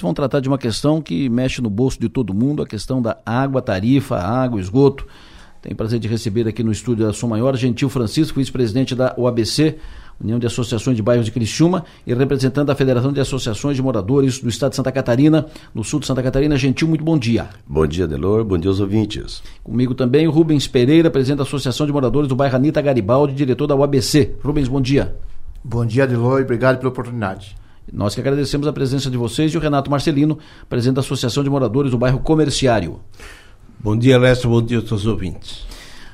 vão tratar de uma questão que mexe no bolso de todo mundo, a questão da água, tarifa, água, esgoto. Tenho prazer de receber aqui no estúdio da Som Maior Gentil Francisco, vice-presidente da OABC, União de Associações de Bairros de Criciúma, e representante da Federação de Associações de Moradores do Estado de Santa Catarina, no sul de Santa Catarina. Gentil, muito bom dia. Bom dia, Delor. Bom dia aos ouvintes. Comigo também o Rubens Pereira, presidente da Associação de Moradores do bairro Anitta Garibaldi, diretor da OABC. Rubens, bom dia. Bom dia, Delor. Obrigado pela oportunidade. Nós que agradecemos a presença de vocês e o Renato Marcelino, presidente da Associação de Moradores do bairro Comerciário. Bom dia, Lester. Bom dia aos seus ouvintes.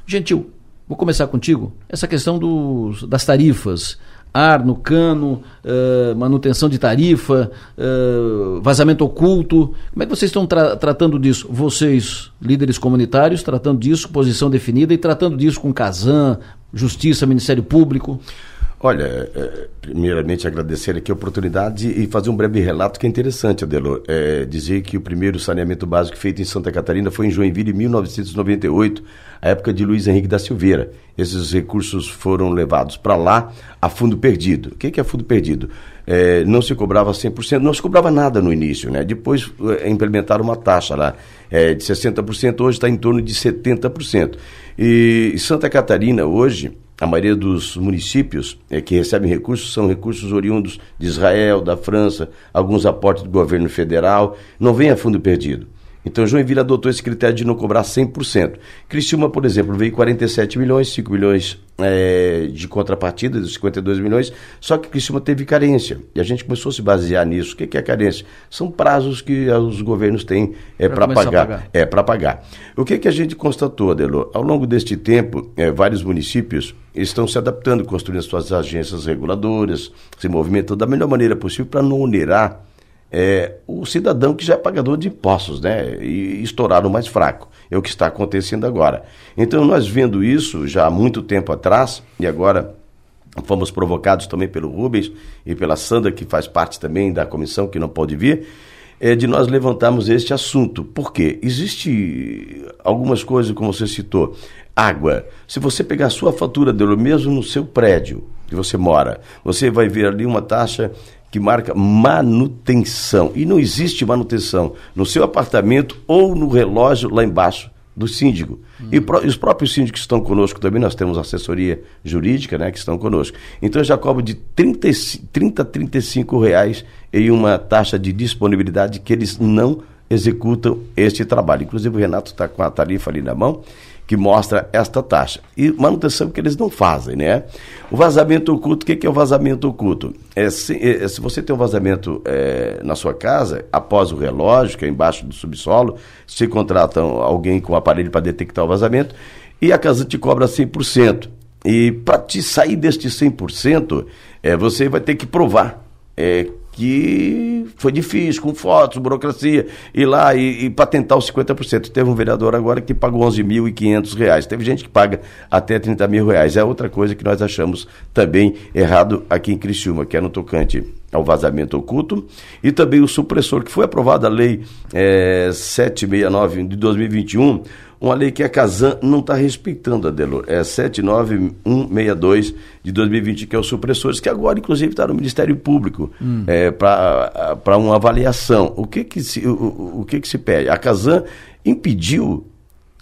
Gentil, vou começar contigo. Essa questão dos, das tarifas, ar no cano, uh, manutenção de tarifa, uh, vazamento oculto. Como é que vocês estão tra tratando disso? Vocês, líderes comunitários, tratando disso, posição definida e tratando disso com Casan, Justiça, Ministério Público? Olha, é, primeiramente agradecer aqui a oportunidade e fazer um breve relato que é interessante, Adelor. É, dizer que o primeiro saneamento básico feito em Santa Catarina foi em Joinville, em 1998, a época de Luiz Henrique da Silveira. Esses recursos foram levados para lá a fundo perdido. O que é fundo perdido? É, não se cobrava 100%, não se cobrava nada no início, né? Depois é, implementaram uma taxa lá é, de 60%, hoje está em torno de 70%. E Santa Catarina, hoje, a maioria dos municípios é, que recebem recursos são recursos oriundos de Israel, da França, alguns aportes do governo federal, não vem a fundo perdido. Então Joinville adotou esse critério de não cobrar 100%. Criciúma, por exemplo, veio 47 milhões, 5 milhões é, de contrapartida dos 52 milhões, só que Criciúma teve carência. E a gente começou a se basear nisso. O que é carência? São prazos que os governos têm é, para pagar. pagar. É, para pagar. O que, que a gente constatou, Adelô? Ao longo deste tempo, é, vários municípios estão se adaptando, construindo suas agências reguladoras, se movimentando da melhor maneira possível para não onerar é, o cidadão que já é pagador de impostos, né? E estourar o mais fraco. É o que está acontecendo agora. Então, nós vendo isso já há muito tempo atrás, e agora fomos provocados também pelo Rubens e pela Sandra, que faz parte também da comissão, que não pode vir, é de nós levantarmos este assunto. Por quê? Existe algumas coisas, como você citou, água. Se você pegar a sua fatura dele mesmo no seu prédio que você mora, você vai ver ali uma taxa que marca manutenção. E não existe manutenção no seu apartamento ou no relógio lá embaixo do síndico. Hum. E, pro, e, os próprios síndicos que estão conosco também, nós temos assessoria jurídica, né, que estão conosco. Então eu já cobro de 30, 30 a 35 reais em uma taxa de disponibilidade que eles não executam este trabalho. Inclusive o Renato está com a tarifa ali na mão que mostra esta taxa. E manutenção que eles não fazem, né? O vazamento oculto, o que, que é o vazamento oculto? É se, é, se você tem um vazamento é, na sua casa, após o relógio, que é embaixo do subsolo, se contratam alguém com aparelho para detectar o vazamento, e a casa te cobra 100%. E para te sair deste 100%, é, você vai ter que provar é, que foi difícil, com fotos, burocracia, ir lá e, e patentar os 50%. Teve um vereador agora que pagou 11.500 reais. Teve gente que paga até 30 mil reais. É outra coisa que nós achamos também errado aqui em Criciúma, que é no tocante ao vazamento oculto, e também o supressor, que foi aprovada a lei é, 769 de 2021, uma lei que a Casan não está respeitando, Adelor. É 79162 de 2020, que é o supressores, que agora, inclusive, está no Ministério Público hum. é, para uma avaliação. O que que se, o, o que que se pede? A Casan impediu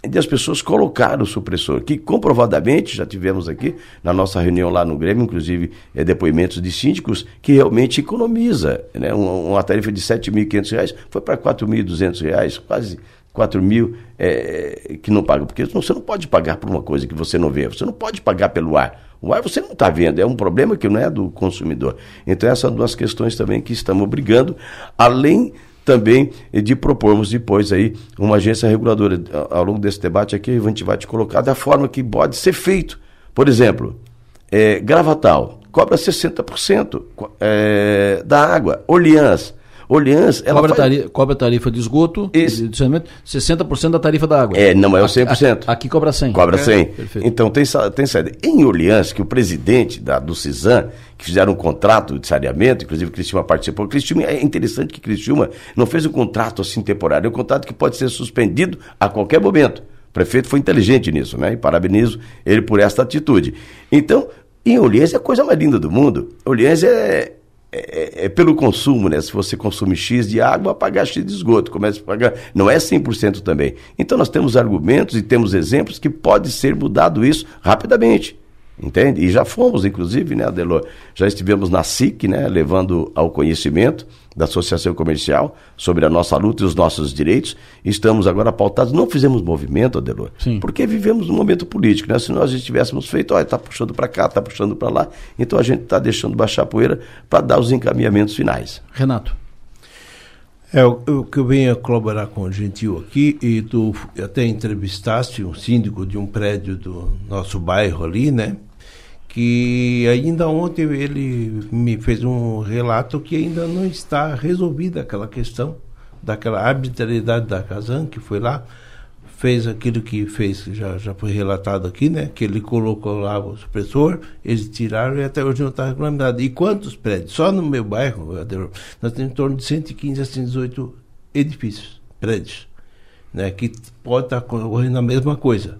de as pessoas colocar o supressor, que comprovadamente, já tivemos aqui na nossa reunião lá no Grêmio, inclusive é, depoimentos de síndicos, que realmente economiza. Né? Uma, tarifa de R$ 7.500 foi para R$ 4.200, quase 4 mil é, que não pagam. Porque você não pode pagar por uma coisa que você não vê. Você não pode pagar pelo ar. O ar você não está vendo. É um problema que não é do consumidor. Então, essas duas questões também que estamos brigando, além também de propormos depois aí uma agência reguladora. Ao longo desse debate aqui, a gente vai te colocar da forma que pode ser feito. Por exemplo, é, Gravatal cobra 60% é, da água. Orleans Orleans, ela cobra, faz... tarifa, cobra tarifa de esgoto, Esse... de 60% da tarifa da água. É, não é o 100%. Aqui, aqui cobra 100. Cobra 100. É, então tem, tem saída. Em Orleans, que o presidente da, do CISAM, que fizeram um contrato de saneamento, inclusive Cristina participou. Cristina, é interessante que Cristina não fez um contrato assim temporário, é um contrato que pode ser suspendido a qualquer momento. O prefeito foi inteligente nisso, né? E parabenizo ele por esta atitude. Então, em Orleans é a coisa mais linda do mundo. Orleans é é, é, pelo consumo, né? Se você consumir X de água, pagar X de esgoto. Começa a pagar. Não é 100% também. Então nós temos argumentos e temos exemplos que pode ser mudado isso rapidamente. Entende? E já fomos, inclusive, né, Adelor? Já estivemos na SIC, né, levando ao conhecimento da Associação Comercial sobre a nossa luta e os nossos direitos. Estamos agora pautados. Não fizemos movimento, Adelor, Sim. porque vivemos um momento político, né? Se nós já tivéssemos feito, olha, está puxando para cá, está puxando para lá, então a gente está deixando baixar a poeira para dar os encaminhamentos finais. Renato. É, o, que eu venho a colaborar com o Gentil aqui, e tu até entrevistaste um síndico de um prédio do nosso bairro ali, né? Que ainda ontem ele me fez um relato que ainda não está resolvida aquela questão daquela arbitrariedade da Casan, que foi lá fez aquilo que fez, já, já foi relatado aqui, né? Que ele colocou lá o supressor, eles tiraram e até hoje não está regulamentado. E quantos prédios? Só no meu bairro, nós temos em torno de 115 a 118 edifícios, prédios, né? Que pode estar tá ocorrendo a mesma coisa.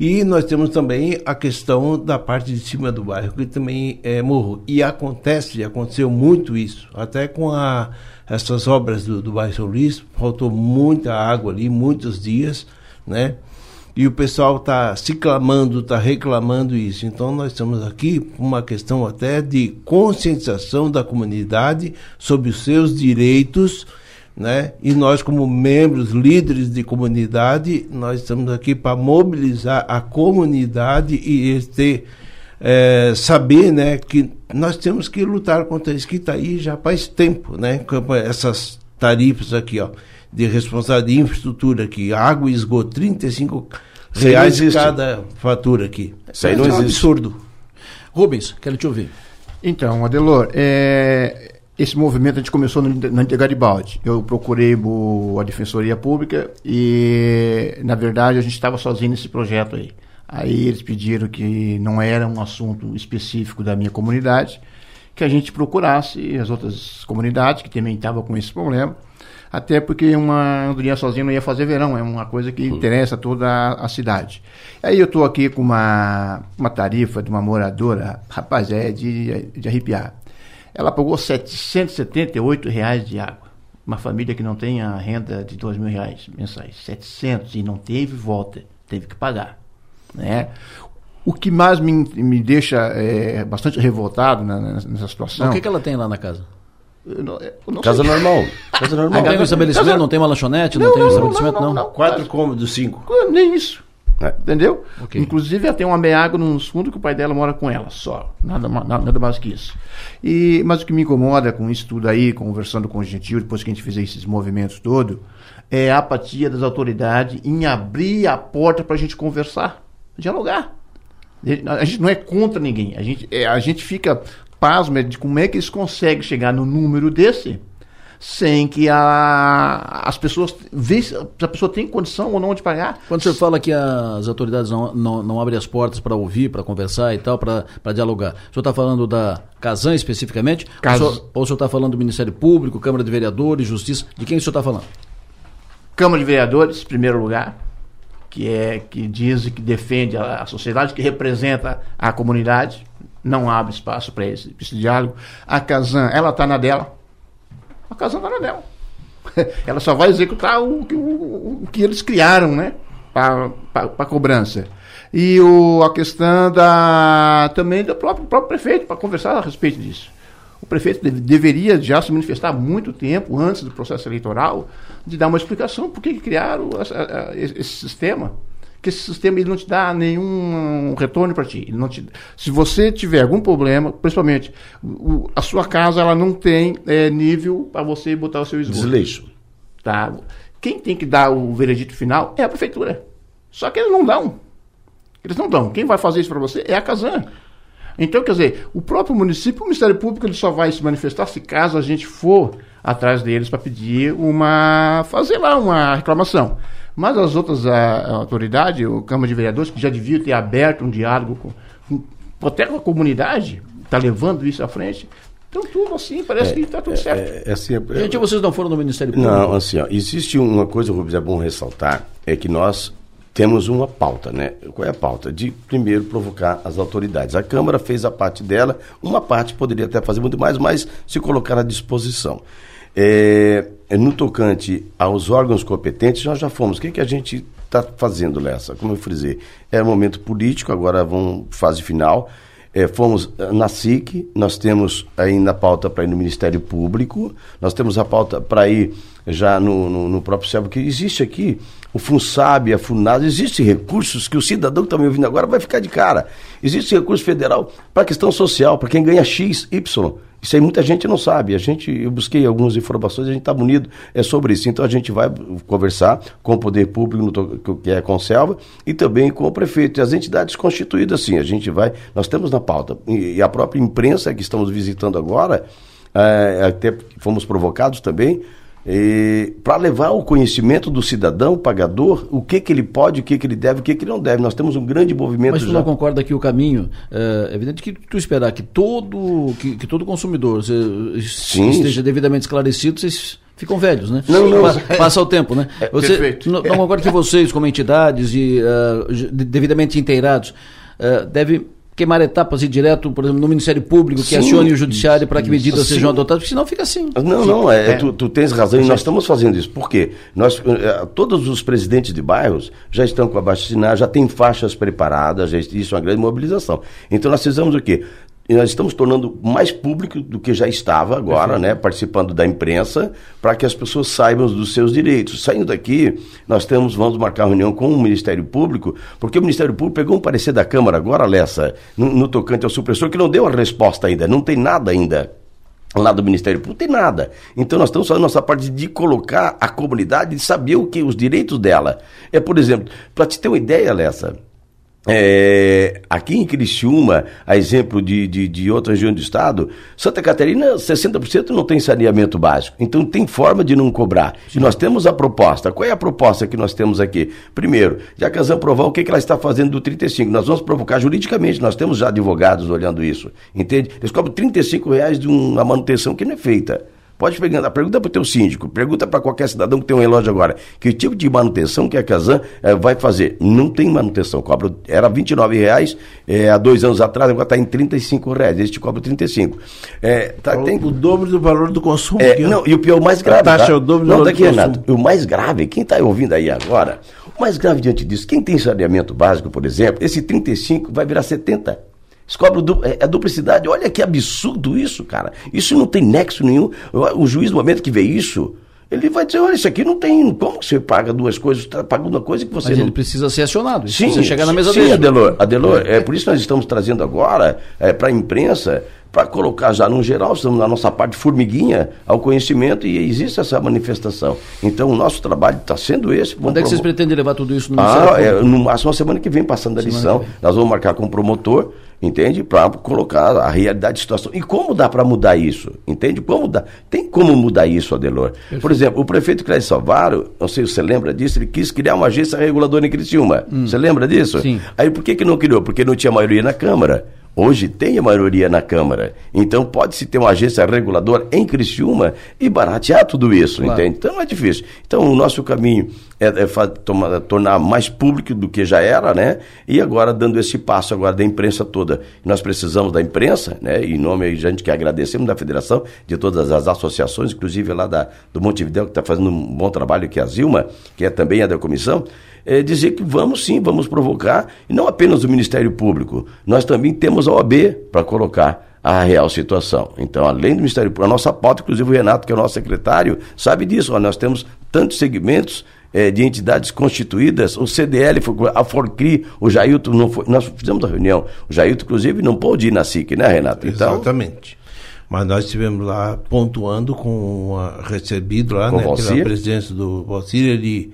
E nós temos também a questão da parte de cima do bairro, que também é morro. E acontece, aconteceu muito isso, até com a, essas obras do, do bairro São Luís, faltou muita água ali, muitos dias, né? E o pessoal está se clamando, está reclamando isso. Então nós estamos aqui com uma questão até de conscientização da comunidade sobre os seus direitos, né? E nós como membros, líderes de comunidade, nós estamos aqui para mobilizar a comunidade e ter é, saber, né, que nós temos que lutar contra isso que está aí já faz tempo, né? Essas tarifas aqui, ó de responsabilidade de infraestrutura aqui, água e esgoto, 35 reais cada fatura aqui. Isso aí não é um absurdo. Rubens, quero te ouvir. Então, Adelor, é, esse movimento a gente começou no, no Garibaldi. Eu procurei o, a Defensoria Pública e, na verdade, a gente estava sozinho nesse projeto aí. Aí eles pediram que não era um assunto específico da minha comunidade, que a gente procurasse as outras comunidades que também estavam com esse problema até porque uma andorinha sozinha não ia fazer verão, é uma coisa que interessa toda a, cidade. Aí eu estou aqui com uma, uma tarifa de uma moradora, rapaz, é de, de arrepiar. Ela pagou 778 reais de água. Uma família que não tem a renda de 2 mil reais mensais, 700, e não teve volta, teve que pagar. Né? O que mais me, me deixa é, bastante revoltado nessa situação. Mas o que, que ela tem lá na casa? Não, não casa sei. normal. Casa normal. Não tem um estabelecimento, casa... não tem uma lanchonete, não, não tem um estabelecimento, não? não, Quatro cômodos, cinco. Nem isso. É. Entendeu? Okay. Inclusive, ela tem uma meia-água nos fundos que o pai dela mora com ela, só. Nada, nada, nada, mais que isso. E, mas o que me incomoda com isso tudo aí, conversando com o Gentil, depois que a gente fez esses movimentos todos, é a apatia das autoridades em abrir a porta para a gente conversar, dialogar. A gente não é contra ninguém. A gente, é, a gente fica pasmo de como é que eles conseguem chegar no número desse sem que a, as pessoas vejam se a pessoa tem condição ou não de pagar. Quando o senhor fala que as autoridades não, não, não abrem as portas para ouvir, para conversar e tal, para dialogar, o senhor está falando da Casan especificamente? Cas... Ou, o senhor, ou o senhor está falando do Ministério Público, Câmara de Vereadores, Justiça? De quem o senhor está falando? Câmara de Vereadores, em primeiro lugar, que é que diz que defende a, a sociedade, que representa a comunidade não abre espaço para esse, esse, diálogo. A Casan, ela está na dela. A Casan está na dela. ela só vai executar o, o, o que eles criaram, né? Para cobrança. E o, a questão da, também do próprio, próprio prefeito, para conversar a respeito disso. O prefeito deve, deveria já se manifestar muito tempo, antes do processo eleitoral, de dar uma explicação por que criaram esse sistema que esse sistema ele não te dá nenhum retorno para ti. Ele não te, se você tiver algum problema, principalmente o, a sua casa ela não tem é, nível para você botar o seu esgoto. Desleixo. Tá? Quem tem que dar o veredito final é a prefeitura. Só que eles não dão. Eles não dão. Quem vai fazer isso para você é a Casan. Então, quer dizer, o próprio município, o Ministério Público, ele só vai se manifestar se caso a gente for atrás deles para pedir uma. fazer lá uma reclamação. Mas as outras a, a autoridades, o Câmara de Vereadores, que já devia ter aberto um diálogo com, com até com a comunidade, está levando isso à frente. Então, tudo assim, parece é, que está tudo é, certo. É, é, assim, é, Gente, vocês não foram no Ministério Público? Não, assim, ó, existe uma coisa, Rubens, é bom ressaltar, é que nós temos uma pauta, né? Qual é a pauta? De primeiro provocar as autoridades. A Câmara fez a parte dela, uma parte poderia até fazer muito mais, mas se colocar à disposição. É, no tocante aos órgãos competentes, nós já fomos. O que, que a gente está fazendo, Lessa? Como eu frisei, é momento político, agora vamos fase final. É, fomos na SIC, nós temos aí na pauta para ir no Ministério Público, nós temos a pauta para ir já no, no, no próprio céu, porque existe aqui o FUNSAB, a FUNAS, existem recursos que o cidadão que está me ouvindo agora vai ficar de cara. Existe recurso federal para a questão social, para quem ganha X, Y. Isso aí muita gente não sabe. A gente, eu busquei algumas informações, a gente está unido é sobre isso. Então a gente vai conversar com o poder público, que é a Conselva, e também com o prefeito. E as entidades constituídas, sim, a gente vai. Nós temos na pauta. E, e a própria imprensa que estamos visitando agora, é, até fomos provocados também para levar o conhecimento do cidadão, o pagador, o que, que ele pode, o que, que ele deve, o que, que ele não deve. Nós temos um grande movimento. Mas tu já... não concorda que o caminho é, é evidente que tu esperar que todo que, que todo consumidor Sim. esteja devidamente esclarecido, vocês ficam velhos, né? Não, não. Passa o tempo, né? É, Você, perfeito. Não, não concorda que vocês, como entidades e uh, devidamente inteirados, uh, devem queimar etapas e direto, por exemplo, no Ministério Público, que sim, acione o Judiciário para que medidas sim. sejam adotadas, porque senão fica assim. Não, não, é, é. Tu, tu, tens razão e nós estamos fazendo isso. Por quê? Nós, é, todos os presidentes de bairros já estão com a vacina, já têm faixas preparadas, já, isso é uma grande mobilização. Então nós fizemos o quê? E nós estamos tornando mais público do que já estava agora, né, participando da imprensa, para que as pessoas saibam dos seus direitos. Saindo daqui, nós temos, vamos marcar reunião com o Ministério Público, porque o Ministério Público pegou um parecer da Câmara agora, Lessa, no, no tocante ao supressor, que não deu a resposta ainda, não tem nada ainda lá do Ministério Público, não tem nada. Então nós estamos fazendo nossa parte de colocar a comunidade, de saber o que os direitos dela. É, por exemplo, para te ter uma ideia, Lessa, é, aqui em Criciúma, a exemplo de, de, de outra região do estado, Santa Catarina, 60% não tem saneamento básico. Então tem forma de não cobrar. E nós temos a proposta. Qual é a proposta que nós temos aqui? Primeiro, já que a provar o que, que ela está fazendo do 35. Nós vamos provocar juridicamente, nós temos já advogados olhando isso. Entende? Eles cobram 35 reais de uma manutenção que não é feita. Pode perguntar, pergunta para o teu síndico, pergunta para qualquer cidadão que tem um relógio agora, que tipo de manutenção que a Casan é, vai fazer. Não tem manutenção, cobra, era R$ reais é, há dois anos atrás, agora está em R$ reais, eles te cobram 35. É, tá, tem... O dobro do valor do consumo. É, não, e o pior, o mais grave. A taxa tá? é o dobro do não, valor daqui, do Renato, consumo. O mais grave, quem está ouvindo aí agora, o mais grave diante disso, quem tem saneamento básico, por exemplo, esse 35 vai virar 70. Descobre é, a duplicidade. Olha que absurdo isso, cara. Isso não tem nexo nenhum. O juiz, no momento que vê isso, ele vai dizer, olha, isso aqui não tem. Como você paga duas coisas, está pagando uma coisa que você. Mas não... ele precisa ser acionado. Sim, precisa chegar na mesa sim, dele. Adelor, Adelor, é. é por isso que nós estamos trazendo agora é, para a imprensa para colocar já no geral, estamos na nossa parte formiguinha ao conhecimento e existe essa manifestação. Então o nosso trabalho está sendo esse. Quando é que vocês pretendem levar tudo isso no Ah, é, no máximo a semana que vem, passando a lição. Nós vamos marcar com o promotor entende? Para colocar a realidade da situação. E como dá para mudar isso? Entende? Como dá? Tem como mudar isso, Adelor? Perfeito. Por exemplo, o prefeito Clécio Salvaro, não sei se você lembra disso, ele quis criar uma agência reguladora em Criciúma. Hum. Você lembra disso? Sim. Aí por que, que não criou? Porque não tinha maioria na Câmara. Hoje tem a maioria na Câmara. Então pode-se ter uma agência reguladora em Criciúma e baratear tudo isso, claro. entende? Então não é difícil. Então o nosso caminho é, é tornar mais público do que já era, né? E agora dando esse passo agora da imprensa toda. Nós precisamos da imprensa, né? Em nome a gente que agradecemos da federação, de todas as associações, inclusive lá da, do Montevideo, que está fazendo um bom trabalho, que é a Zilma, que é também a da comissão é, dizer que vamos sim, vamos provocar, e não apenas o Ministério Público, nós também temos a OAB para colocar a real situação. Então, além do Ministério Público, a nossa pauta, inclusive o Renato, que é o nosso secretário, sabe disso, ó, nós temos tantos segmentos é, de entidades constituídas, o CDL, a Forcri, o Jailton, não foi, nós fizemos a reunião, o Jailton, inclusive, não pôde ir na SIC, né, Renato? Então, Exatamente. Mas nós estivemos lá pontuando com a, recebido lá, né, pela presidência do Valcir, ele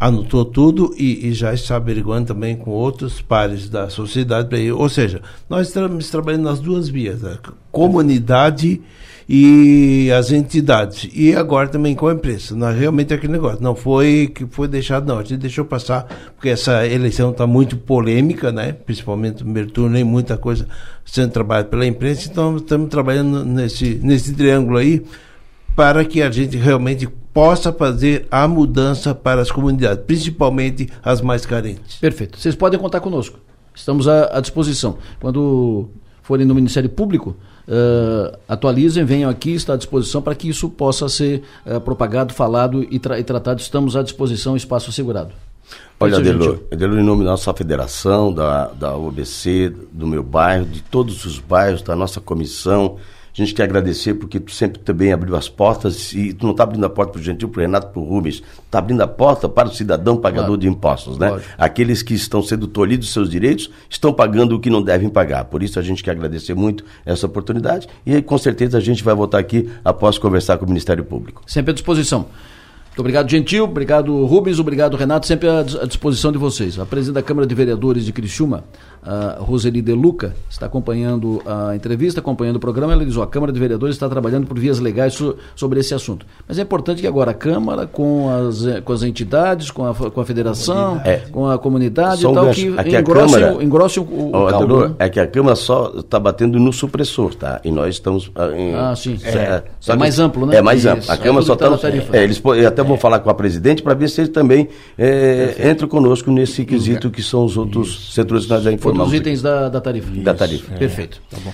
anotou tudo e, e, já está averiguando também com outros pares da sociedade. Ou seja, nós estamos trabalhando nas duas vias, a comunidade e as entidades. E agora também com a imprensa. Nós, realmente é aquele negócio. Não foi que foi deixado, não. A gente deixou passar, porque essa eleição está muito polêmica, né? principalmente no primeiro turno, nem muita coisa sendo trabalhada pela imprensa. Então estamos trabalhando nesse, nesse triângulo aí para que a gente realmente possa fazer a mudança para as comunidades, principalmente as mais carentes. Perfeito. Vocês podem contar conosco. Estamos à, à disposição. Quando forem no Ministério Público, uh, atualizem, venham aqui, está à disposição para que isso possa ser uh, propagado, falado e, tra e, tratado. Estamos à disposição, espaço assegurado. Olha, Adelor, Adelor, em nome da nossa federação, da, da OBC, do meu bairro, de todos os bairros, da nossa comissão, a gente quer agradecer porque tu sempre também abriu as portas e tu não está abrindo a porta para o Gentil, para o Renato, para o Rubens, está abrindo a porta para o cidadão pagador claro. de impostos, né? Lógico. Aqueles que estão sendo tolhidos dos seus direitos estão pagando o que não devem pagar. Por isso a gente quer agradecer muito essa oportunidade e com certeza a gente vai voltar aqui após conversar com o Ministério Público. Sempre à disposição. Muito obrigado, Gentil. Obrigado, Rubens. Obrigado, Renato. Sempre à disposição de vocês. A presidente da Câmara de Vereadores de Criciúma, a Roseli De Luca, está acompanhando a entrevista, acompanhando o programa. Ela diz: a Câmara de Vereadores está trabalhando por vias legais so, sobre esse assunto. Mas é importante que agora a Câmara, com as, com as entidades, com a, com a federação, é. com a comunidade e tal, que aqui engrosse, a Câmara, engrosse o, o, o calor. É que a Câmara só está batendo no supressor, tá? E nós estamos. Ah, em, ah, sim. É, é, é mais amplo, né? É mais amplo. A Câmara só está. É, eles até vou falar com a presidente para ver se ele também é, entra conosco nesse quesito que são os outros setores que nós já informamos. Os itens da, da tarifa. Da tarifa. Perfeito. Tá bom.